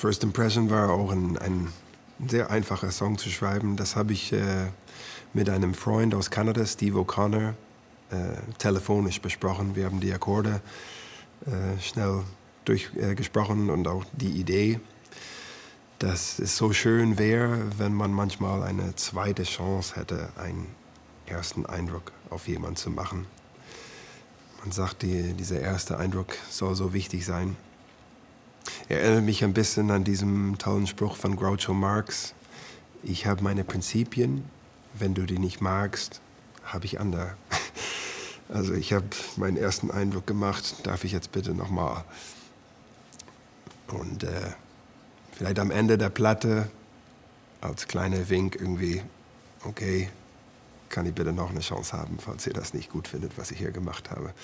First Impression war auch ein, ein sehr einfacher Song zu schreiben. Das habe ich äh, mit einem Freund aus Kanada, Steve O'Connor, äh, telefonisch besprochen. Wir haben die Akkorde äh, schnell durchgesprochen und auch die Idee, dass es so schön wäre, wenn man manchmal eine zweite Chance hätte, einen ersten Eindruck auf jemanden zu machen. Man sagt, die, dieser erste Eindruck soll so wichtig sein. Er erinnert mich ein bisschen an diesen tollen Spruch von Groucho Marx. Ich habe meine Prinzipien, wenn du die nicht magst, habe ich andere. Also ich habe meinen ersten Eindruck gemacht, darf ich jetzt bitte nochmal. Und äh, vielleicht am Ende der Platte als kleiner Wink irgendwie, okay, kann ich bitte noch eine Chance haben, falls ihr das nicht gut findet, was ich hier gemacht habe.